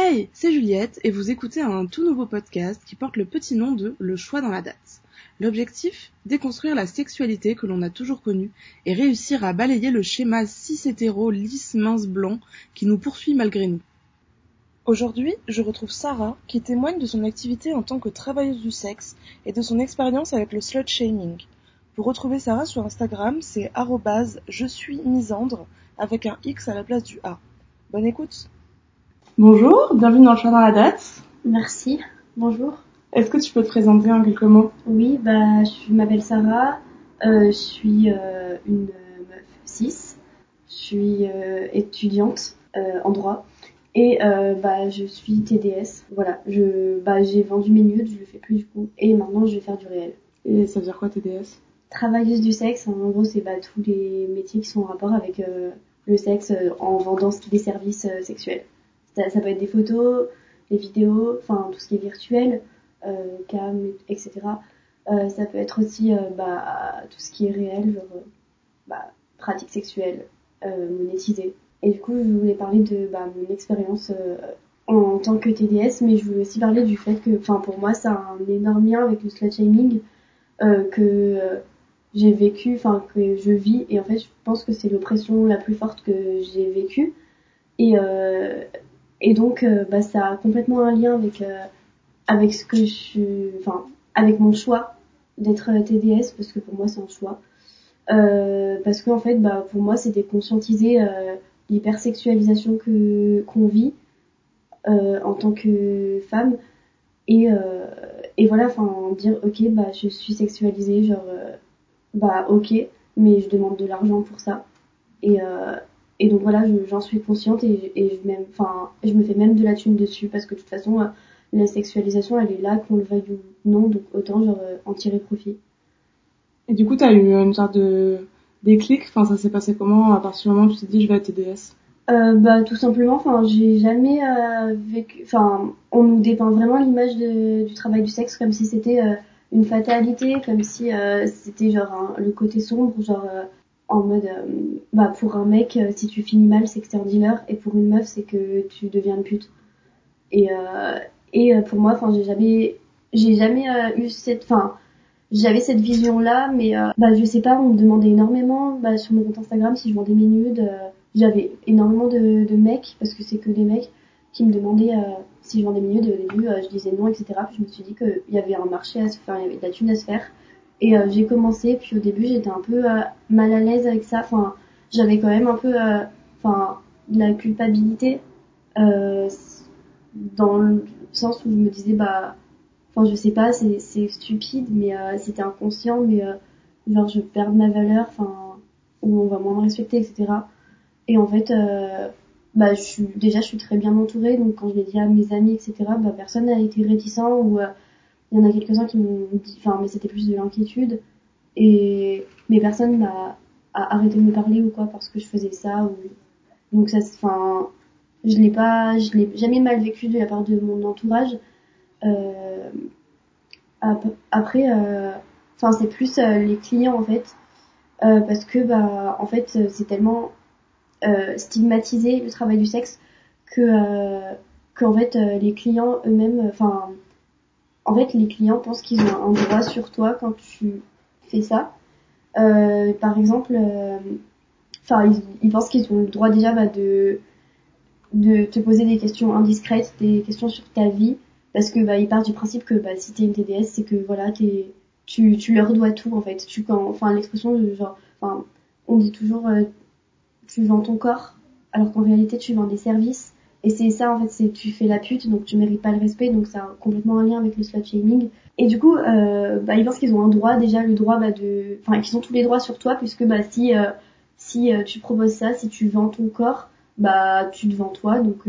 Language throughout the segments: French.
Hey, c'est Juliette et vous écoutez un tout nouveau podcast qui porte le petit nom de Le choix dans la date. L'objectif? Déconstruire la sexualité que l'on a toujours connue et réussir à balayer le schéma cis hétéro lisse mince blanc qui nous poursuit malgré nous. Aujourd'hui, je retrouve Sarah qui témoigne de son activité en tant que travailleuse du sexe et de son expérience avec le slut shaming. Pour retrouver Sarah sur Instagram, c'est je suis misandre avec un X à la place du A. Bonne écoute Bonjour, bienvenue dans le choix dans la date. Merci, bonjour. Est-ce que tu peux te présenter en quelques mots? Oui, bah, je m'appelle Sarah, euh, je suis euh, une meuf 6, je suis euh, étudiante en droit et bah, je suis TDS. Voilà, je, bah, j'ai vendu mes nudes, je le fais plus du coup et maintenant je vais faire du réel. Et ça veut dire quoi TDS Travailleuse du sexe, en gros c'est bah, tous les métiers qui sont en rapport avec le sexe en vendant des services sexuels. Ça, peut être des photos, des vidéos, enfin tout ce qui est virtuel, euh, cam, etc. Euh, ça peut être aussi euh, bah, tout ce qui est réel, genre bah, pratique sexuelle, monétisée. Et du coup, je voulais parler de bah, mon expérience en tant que TDS, mais je voulais aussi parler du fait que, pour moi, ça a un énorme lien avec le slut shaming que j'ai vécu, enfin, que je vis, et en fait, je pense que c'est l'oppression la plus forte que j'ai vécue. Et, et donc, euh, bah, ça a complètement un lien avec euh, avec ce que je enfin, avec mon choix d'être TDS parce que pour moi c'est un choix. Euh, parce qu'en fait, bah, pour moi, c'était conscientiser euh, l'hypersexualisation que qu'on vit en tant que femme et et voilà, enfin dire ok, bah je suis sexualisée, genre bah ok, mais je demande de l'argent pour ça et donc voilà, j'en suis consciente et, et je, même, enfin, je me fais même de la thune dessus parce que de toute façon, euh, la sexualisation, elle est là, qu'on le veuille ou non, donc autant genre euh, en tirer profit. Et du coup, t'as eu une sorte de déclic, enfin, ça s'est passé comment? À partir du moment où tu t'es dit je vais être TDS euh, bah tout simplement enfin j'ai jamais euh, vécu enfin on nous dépeint vraiment l'image du travail du sexe comme si c'était euh, une fatalité comme si c'était genre le côté sombre genre en mode euh, bah pour un mec euh, si tu finis mal c'est que t'es un dealer et pour une meuf c'est que tu deviens une pute. Et euh, et pour moi enfin j'ai jamais j'ai jamais eu cette enfin j'avais cette vision là mais bah je sais pas on me demandait énormément bah, sur mon compte Instagram si je vendais mes nudes j'avais énormément de, de mecs parce que c'est que des mecs qui me demandaient si je vendais mes nudes au début je disais non etc puis je me suis dit qu'il y avait un marché à se faire il y avait de la thune à se faire et euh, j'ai commencé, puis au début j'étais un peu euh, mal à l'aise avec ça. Enfin, j'avais quand même un peu, euh, enfin, de la culpabilité dans le sens où je me disais bah, enfin je sais pas, c'est stupide, mais c'était inconscient, mais genre je perds ma valeur, enfin, ou on va moins me respecter, etc. Et en fait, bah, je suis, déjà, je suis très bien entourée, donc quand je l'ai dit à mes amis, etc., bah, personne n'a été réticent il y en a quelques-uns qui m'ont dit, enfin, mais c'était plus de l'inquiétude. Et, mais personne n'a arrêté de me parler ou quoi parce que je faisais ça ou, donc ça, enfin, je l'ai pas, je l'ai jamais mal vécu de la part de mon entourage. Euh, après, euh, enfin, c'est plus euh, les clients en fait, euh, parce que bah, en fait, c'est tellement stigmatisé le travail du sexe que qu'en fait les clients eux-mêmes, enfin en fait, les clients pensent qu'ils ont un droit sur toi quand tu fais ça. Euh, par exemple, euh, enfin, ils, pensent qu'ils ont le droit déjà bah, de te poser des questions indiscrètes, des questions sur ta vie, parce que bah, ils partent du principe que bah, si t'es une TDS, c'est que voilà, t'es, tu, tu leur dois tout en fait. Tu quand, enfin, l'expression genre, enfin, on dit toujours, euh, tu vends ton corps, alors qu'en réalité, tu vends des services. Et c'est ça, en fait, c'est tu fais la pute, donc tu mérites pas le respect, donc c'est complètement un lien avec le slut shaming. Et du coup, euh, bah, ils pensent qu'ils ont un droit, déjà le droit bah, de... Enfin, qu'ils ont tous les droits sur toi, puisque bah, si, euh, si euh, tu proposes ça, si tu vends ton corps, bah tu te vends toi, donc,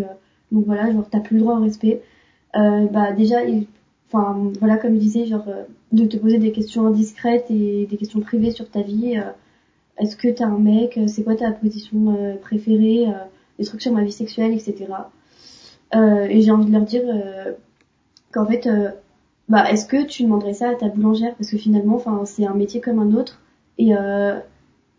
donc voilà, genre t'as plus le droit au respect. bah déjà, enfin voilà, comme je disais, genre de te poser des questions indiscrètes et des questions privées sur ta vie. Est-ce que t'as un mec C'est quoi ta position préférée des trucs sur ma vie sexuelle, etc. Euh, et j'ai envie de leur dire euh, qu'en fait, euh, bah, est-ce que tu demanderais ça à ta boulangère? Parce que finalement, enfin, c'est un métier comme un autre. Et,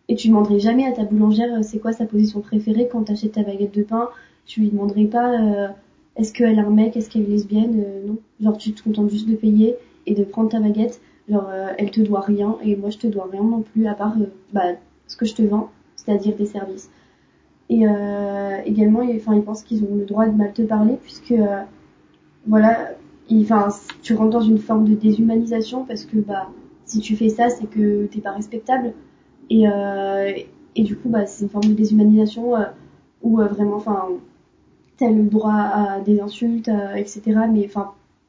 et tu demanderais jamais à ta boulangère c'est quoi sa position préférée quand tu achètes ta baguette de pain? Tu lui demanderais pas est-ce qu'elle a un mec, est-ce qu'elle est lesbienne, non. Genre tu te contentes juste de payer et de prendre ta baguette. Genre elle te doit rien et moi je te dois rien non plus à part bah, ce que je te vends, c'est-à-dire des services. Et également, enfin ils pensent qu'ils ont le droit de mal te parler puisque voilà, enfin tu rentres dans une forme de déshumanisation parce que bah si tu fais ça, c'est que t'es pas respectable. Et, euh, et du coup, bah, c'est une forme de déshumanisation euh, où euh, vraiment, enfin, t'as le droit à des insultes, etc. Mais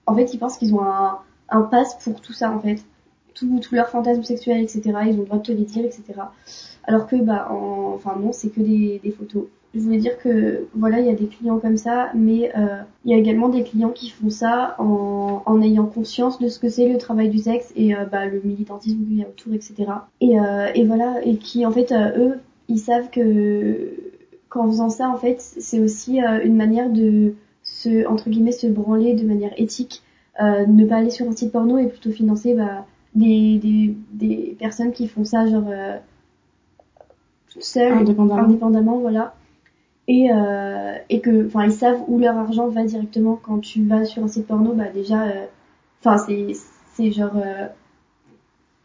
en fait, ils pensent qu'ils ont un, un pass pour tout ça, en fait. Tous leurs fantasmes sexuels, etc. Ils ont le droit de te les dire, etc. Alors que, bah, enfin, non, c'est que des, photos je voulais dire que voilà, il y a des clients comme ça, mais euh, il y a également des clients qui font ça en, en ayant conscience de ce que c'est le travail du sexe et euh, bah, le militantisme qu'il y a autour, etc. Et, euh, et voilà, et qui en fait, eux, ils savent que qu'en faisant ça, en fait, c'est aussi une manière de se, entre guillemets, se branler de manière éthique, ne pas aller sur un site porno et plutôt financer bah, des, des, des personnes qui font ça genre toutes seules, indépendamment, indépendamment voilà. Et, euh, et que enfin ils savent où leur argent va directement quand tu vas sur un site porno bah déjà euh, enfin c'est c'est genre euh,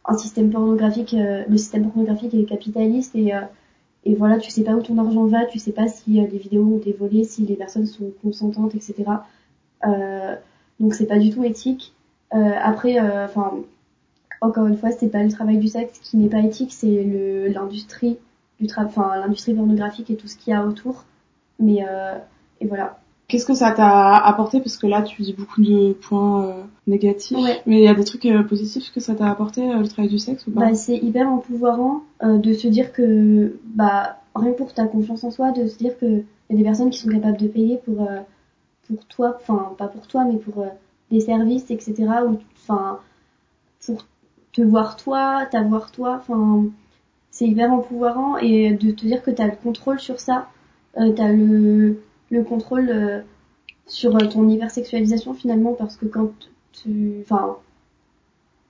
un système pornographique euh, le système pornographique est capitaliste et et voilà tu sais pas où ton argent va tu sais pas si les vidéos ont été volées si les personnes sont consentantes etc donc c'est pas du tout éthique. Après enfin encore une fois c'est pas le travail du sexe qui n'est pas éthique c'est l'industrie du enfin l'industrie pornographique et tout ce qu'il y a autour. Mais euh, et voilà. Qu'est-ce que ça t'a apporté? Parce que là, tu dis beaucoup de points euh, négatifs. Ouais. Mais il y a des trucs euh, positifs que ça t'a apporté, euh, le travail du sexe ou pas? Bah, C'est hyper empouvoirant de se dire que, bah, rien pour ta confiance en soi, de se dire qu'il y a des personnes qui sont capables de payer pour, pour toi, enfin, pas pour toi, mais pour des services, etc. Ou, enfin, pour te voir toi, t'avoir toi, enfin c'est hyper empouvoirant et de te dire que tu as le contrôle sur ça, euh, tu as le, le contrôle euh, sur euh, ton hypersexualisation finalement parce que quand tu enfin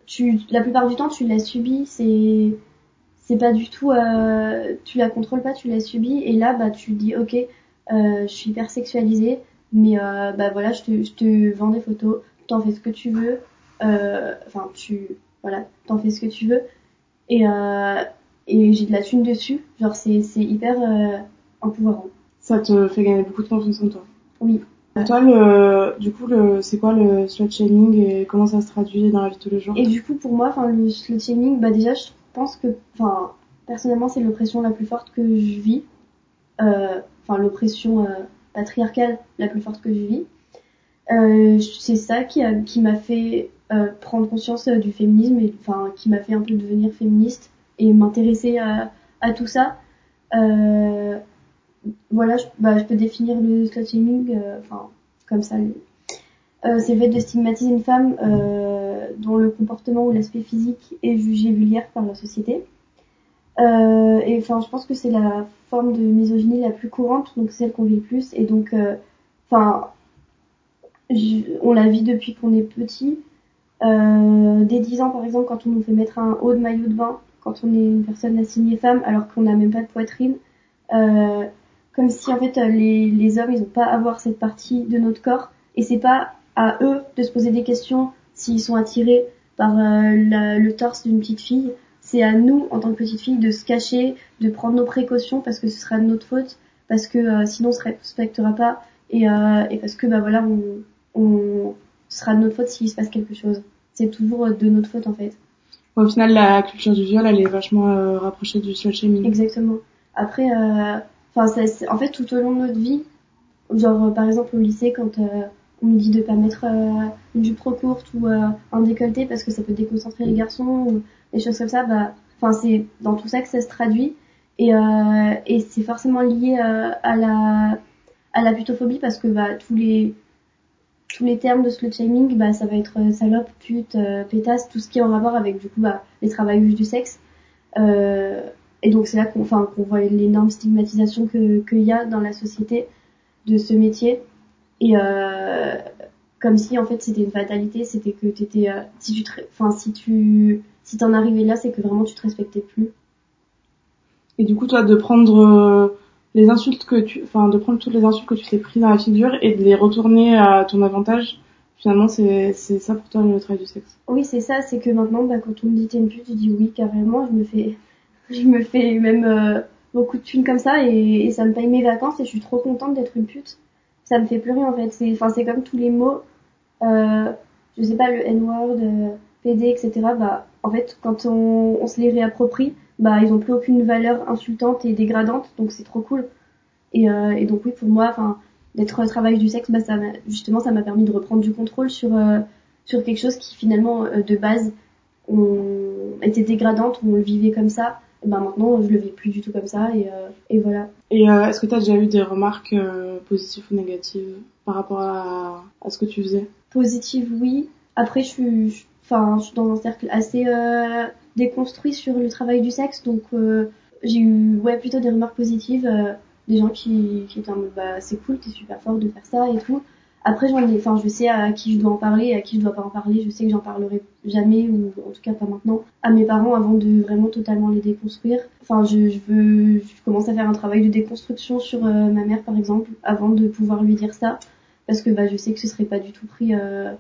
tu la plupart du temps tu l'as subi, c'est c'est pas du tout euh, tu la contrôles pas, tu l'as subi et là bah tu dis OK, euh, je suis hyper sexualisée mais bah voilà, je te, je te vends des photos, t'en fais ce que tu veux enfin tu voilà, t'en fais ce que tu veux et et j'ai de la thune dessus. Genre, c'est, c'est hyper euh, empouvoirant. Ça te fait gagner beaucoup de confiance en toi. Oui. Pour toi, le, du coup, le, c'est quoi le slut shaming et comment ça se traduit dans la vie de tous les jours? Et du coup, pour moi, enfin, le slut shaming, bah déjà, je pense que, enfin, personnellement, c'est l'oppression la plus forte que je vis. Euh, enfin, l'oppression euh, patriarcale la plus forte que je vis. Euh, c'est ça qui, a, qui m'a fait prendre conscience du féminisme et enfin qui m'a fait un peu devenir féministe et m'intéresser à, tout ça. Euh, voilà, je, bah, je peux définir le slut shaming, euh, enfin, comme ça. Euh, c'est le fait de stigmatiser une femme dont le comportement ou l'aspect physique est jugé vulgaire par la société. Et enfin, je pense que c'est la forme de misogynie la plus courante, donc celle qu'on vit le plus. Et donc, enfin, on la vit depuis qu'on est petit. Dès 10 ans, par exemple, quand on nous fait mettre un haut de maillot de bain, quand on est une personne assignée femme alors qu'on n'a même pas de poitrine. Euh, comme si en fait les, les hommes ils ont pas à voir cette partie de notre corps et c'est pas à eux de se poser des questions s'ils sont attirés par euh, le torse d'une petite fille. C'est à nous en tant que petite fille de se cacher, de prendre nos précautions parce que ce sera de notre faute, parce que euh, sinon on se respectera pas et, et parce que bah voilà on ce sera de notre faute s'il se passe quelque chose. C'est toujours de notre faute en fait. Au final, la culture du viol, elle est vachement euh, rapprochée du slut shaming. Exactement. Après, euh, enfin, en fait, tout au long de notre vie, genre euh, par exemple au lycée, quand on nous dit de pas mettre une jupe trop courte ou un décolleté parce que ça peut déconcentrer les garçons ou des choses comme ça, bah, enfin, c'est dans tout ça que ça se traduit et, et c'est forcément lié à la à la putophobie parce que bah tous les tous les termes de slut shaming, bah, ça va être euh, salope, pute, euh, pétasse, tout ce qui est en rapport avec du coup bah, les travailleuses du sexe. Euh, et donc c'est là qu'on qu'on voit l'énorme stigmatisation que qu'il y a dans la société de ce métier. Et euh, comme si en fait c'était une fatalité, c'était que t'étais euh, si tu enfin si tu si t'en arrivais là, c'est que vraiment tu te respectais plus. Et du coup toi de prendre les insultes que tu, enfin, de prendre toutes les insultes que tu t'es pris dans la figure et de les retourner à ton avantage. Finalement, c'est, c'est ça pour toi le travail du sexe. Oui, c'est ça, c'est que maintenant, bah, quand on me dit t'es une pute, je dis oui, carrément, je me fais, je me fais même euh, beaucoup de thunes comme ça et, ça me paye mes vacances et je suis trop contente d'être une pute. Ça me fait pleurer en fait. C'est, enfin, c'est comme tous les mots, euh, je sais pas, le N-word, euh, PD, etc. Bah, en fait, quand on, on se les réapproprie, bah, ils ont plus aucune valeur insultante et dégradante, donc c'est trop cool. Et, euh, et donc oui, pour moi, enfin, d'être au travail du sexe, bah, ça justement, ça m'a permis de reprendre du contrôle sur euh, sur quelque chose qui finalement euh, de base on était dégradante, où on le vivait comme ça. Et ben maintenant, je le vis plus du tout comme ça et, et voilà. Et est-ce que tu as déjà eu des remarques positives ou négatives par rapport à, à ce que tu faisais? Positives, oui. Après, je suis, enfin, je suis dans un cercle assez déconstruit sur le travail du sexe, donc j'ai eu ouais plutôt des remarques positives des gens qui, qui étaient en mode bah c'est cool, t'es super fort de faire ça et tout. Après j'en je sais à qui je dois en parler, à qui je dois pas en parler. Je sais que j'en parlerai jamais ou en tout cas pas maintenant à mes parents avant de vraiment totalement les déconstruire. Enfin je, je commence à faire un travail de déconstruction sur euh, ma mère par exemple avant de pouvoir lui dire ça parce que bah je sais que ce serait pas du tout pris. Euh,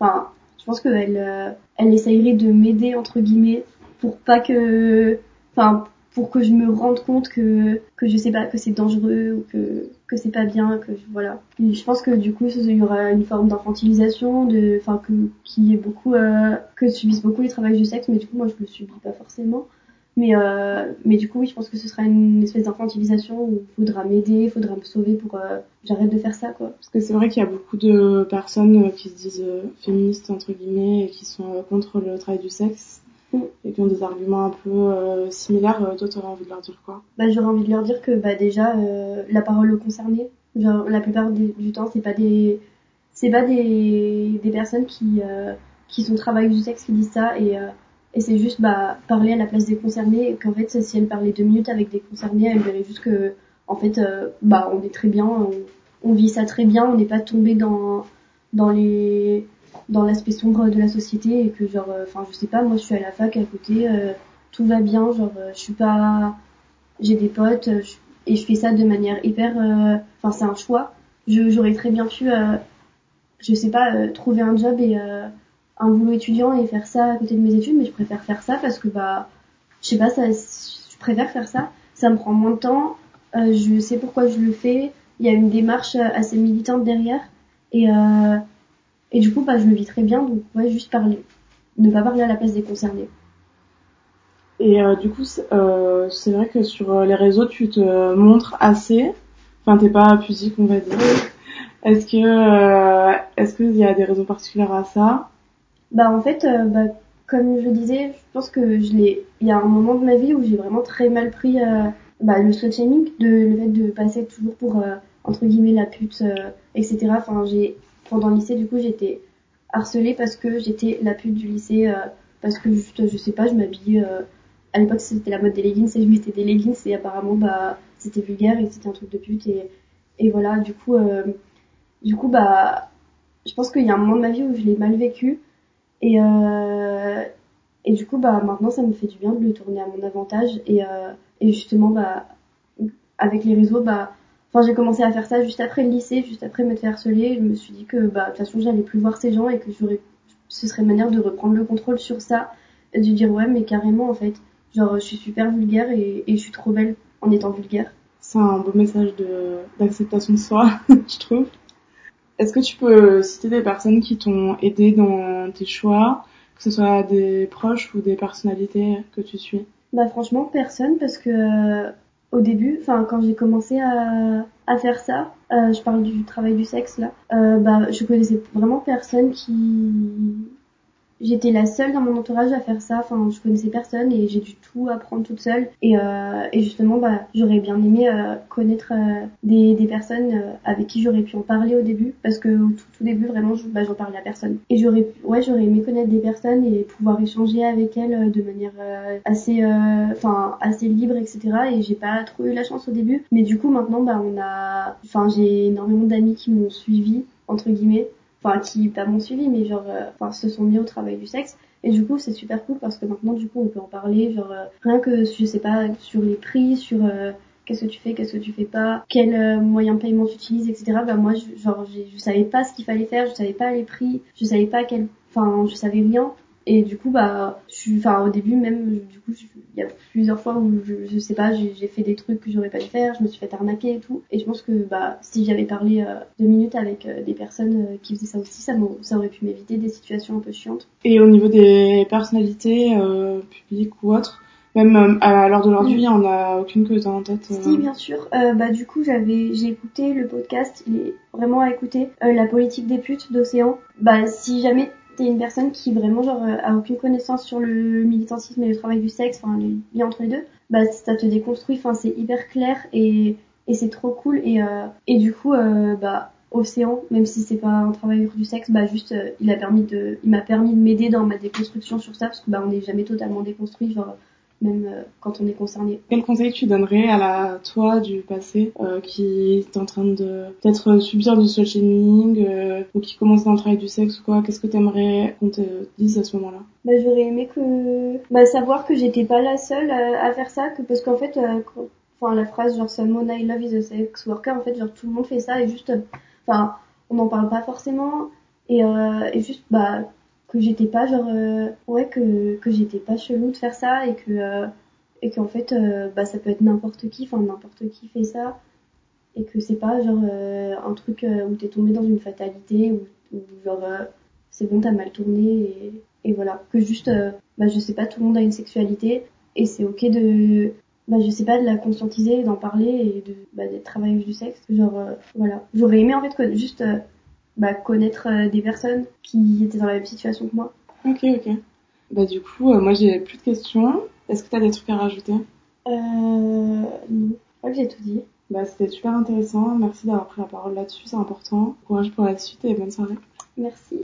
enfin je pense qu'elle euh, elle essayerait de m'aider entre guillemets pour pas que enfin pour que je me rende compte que que je sais pas que c'est dangereux ou que que c'est pas bien que je, voilà. Je pense que du coup il y aura une forme d'infantilisation de enfin que qui beaucoup euh, que subissent beaucoup les travailleurs du sexe mais du coup moi je le subis pas forcément. Mais euh, mais du coup oui je pense que ce sera une espèce d'infantilisation où il faudra m'aider il faudra me sauver pour euh, j'arrête de faire ça quoi. Parce que c'est vrai qu'il y a beaucoup de personnes qui se disent euh, féministes entre guillemets et qui sont euh, contre le travail du sexe et qui ont des arguments un peu euh, similaires, euh, toi t'aurais envie de leur dire quoi? Bah j'aurais envie de leur dire que bah déjà euh, la parole aux concernés, genre la plupart du temps c'est pas des c'est pas des, des personnes qui qui sont travailleuses du sexe qui disent ça et et c'est juste bah parler à la place des concernés et qu'en fait si elle parlait deux minutes avec des concernés elle verrait juste que en fait bah on est très bien on, on vit ça très bien on n'est pas tombé dans dans les dans l'aspect sombre de la société et que genre euh, enfin je sais pas moi je suis à la fac à côté euh, tout va bien genre euh, je suis pas j'ai des potes et je fais ça de manière hyper enfin c'est un choix. J'aurais très bien pu je sais pas trouver un job et un boulot étudiant et faire ça à côté de mes études mais je préfère faire ça parce que bah je sais pas ça je préfère faire ça. Ça me prend moins de temps je sais pourquoi je le fais. Il y a une démarche assez militante derrière et et du coup, bah, je le vis très bien, donc ouais, juste parler. Ne pas parler à la place des concernés. Et euh, du coup, euh, c'est vrai que sur euh, les réseaux, tu te montres assez. Enfin, t'es pas pudique, on va dire. Est-ce que, euh, est-ce qu'il y a des raisons particulières à ça? Bah en fait, bah, comme je disais, je pense que je l'ai. Il y a un moment de ma vie où j'ai vraiment très mal pris bah, le slut shaming, de le fait de passer toujours pour entre guillemets la pute, etc. Enfin, j'ai pendant le lycée, du coup, j'étais harcelée parce que j'étais la pute du lycée, euh, parce que juste, je sais pas, je m'habillais. Euh, à l'époque, c'était la mode des leggings et je mettais des leggings et apparemment, bah, c'était vulgaire et c'était un truc de pute et, et voilà. Du coup, euh, du coup, bah, je pense qu'il y a un moment de ma vie où je l'ai mal vécu et et du coup, bah, maintenant, ça me fait du bien de le tourner à mon avantage et et justement, bah, avec les réseaux, bah Enfin, j'ai commencé à faire ça juste après le lycée, juste après me faire harceler. Je me suis dit que, bah, de toute façon, j'allais plus voir ces gens et que ce serait une manière de reprendre le contrôle sur ça et de dire, ouais, mais carrément, en fait, genre, je suis super vulgaire et, et je suis trop belle en étant vulgaire. C'est un beau message de, d'acceptation de soi, je trouve. Est-ce que tu peux citer des personnes qui t'ont aidé dans tes choix, que ce soit des proches ou des personnalités que tu suis? Bah, franchement, personne, parce que, au début, enfin quand j'ai commencé à, faire ça, euh, je parle du travail du sexe là, euh, bah je connaissais vraiment personne qui j'étais la seule dans mon entourage à faire ça. Enfin, je connaissais personne et j'ai dû tout apprendre toute seule. Et, euh, et justement, bah, j'aurais bien aimé euh, connaître euh, des, des personnes euh, avec qui j'aurais pu en parler au début, parce que au tout, tout début, vraiment, je, bah, j'en parlais à personne. Et j'aurais, ouais, j'aurais aimé connaître des personnes et pouvoir échanger avec elles de manière assez, enfin, assez libre, etc. Et j'ai pas trop eu la chance au début. Mais du coup, maintenant, bah, on a, enfin, j'ai énormément d'amis qui m'ont suivi entre guillemets enfin qui pas mon suivi mais genre euh, enfin se sont mis au travail du sexe et du coup c'est super cool parce que maintenant du coup on peut en parler genre euh, rien que je sais pas sur les prix sur euh, qu'est-ce que tu fais, qu'est-ce que tu fais pas, quel euh, moyen de paiement tu utilises, etc. Bah moi, je, genre, je savais pas ce qu'il fallait faire, je savais pas les prix, je savais pas quel, enfin, je savais rien. Et du coup, bah, suis, enfin, au début même, du coup, il y a plusieurs fois où je, je sais pas, j'ai fait des trucs que j'aurais pas dû faire, je me suis fait arnaquer et tout. Et je pense que, bah, si j'avais parlé euh, deux minutes avec euh, des personnes euh, qui faisaient ça aussi, ça, ça aurait pu m'éviter des situations un peu chiantes. Et au niveau des personnalités publiques ou autres, même à l'heure d'aujourd'hui, on a aucune que t'as en tête. Si, bien sûr. bah du coup, j'avais, j'ai écouté le podcast. Il est vraiment à écouter. la politique des putes d'Océan. Bah si jamais t'es une personne qui vraiment genre euh, a aucune connaissance sur le militantisme et le travail du sexe, enfin les liens entre les deux, bah ça te déconstruit, enfin c'est hyper clair et, et c'est trop cool et, euh, et du coup euh, bah Océan, même si c'est pas un travail du sexe, bah juste il a permis de, il m'a permis de m'aider dans ma déconstruction sur ça parce que bah on n'est jamais totalement déconstruit, genre même euh, quand on est concerné. Quel conseil tu donnerais à la toi du passé euh, qui est en train de peut-être subir du slut shaming euh, ou qui commence dans le travail du sexe ou quoi Qu'est-ce que tu aimerais qu'on te dise à ce moment-là? Bah, j'aurais aimé que bah, savoir que j'étais pas la seule à, faire ça, que parce qu'en fait, enfin la phrase genre someone I love is a sex worker, en fait genre tout le monde fait ça et juste, enfin on n'en parle pas forcément et, et juste bah que j'étais pas genre euh, ouais que que j'étais pas chelou de faire ça et que euh, et qu'en fait euh, bah ça peut être n'importe qui enfin n'importe qui fait ça et que c'est pas genre un truc où t'es tombé dans une fatalité ou, genre c'est bon t'as mal tourné et, et voilà. Que juste bah je sais pas tout le monde a une sexualité et c'est ok de bah je sais pas de la conscientiser d'en parler et de bah d'être travailleuse du sexe genre voilà. J'aurais aimé en fait que juste bah, connaître euh, des personnes qui étaient dans la même situation que moi. Ok, ok. Bah du coup, euh, moi j'ai plus de questions. Est-ce que tu as des trucs à rajouter? Euh... Non, je crois que j'ai tout dit. Bah c'était super intéressant. Merci d'avoir pris la parole là-dessus, c'est important. Courage pour la suite et bonne soirée. Merci.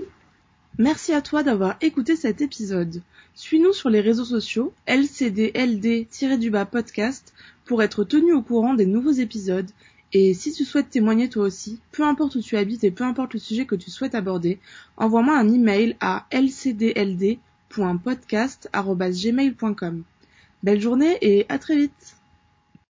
Merci à toi d'avoir écouté cet épisode. Suis-nous sur les réseaux sociaux lcdld-du-bas podcast pour être tenu au courant des nouveaux épisodes et si tu souhaites témoigner toi aussi, peu importe où tu habites et peu importe le sujet que tu souhaites aborder, envoie-moi un email à lcdld.podcast.gmail.com. Belle journée et à très vite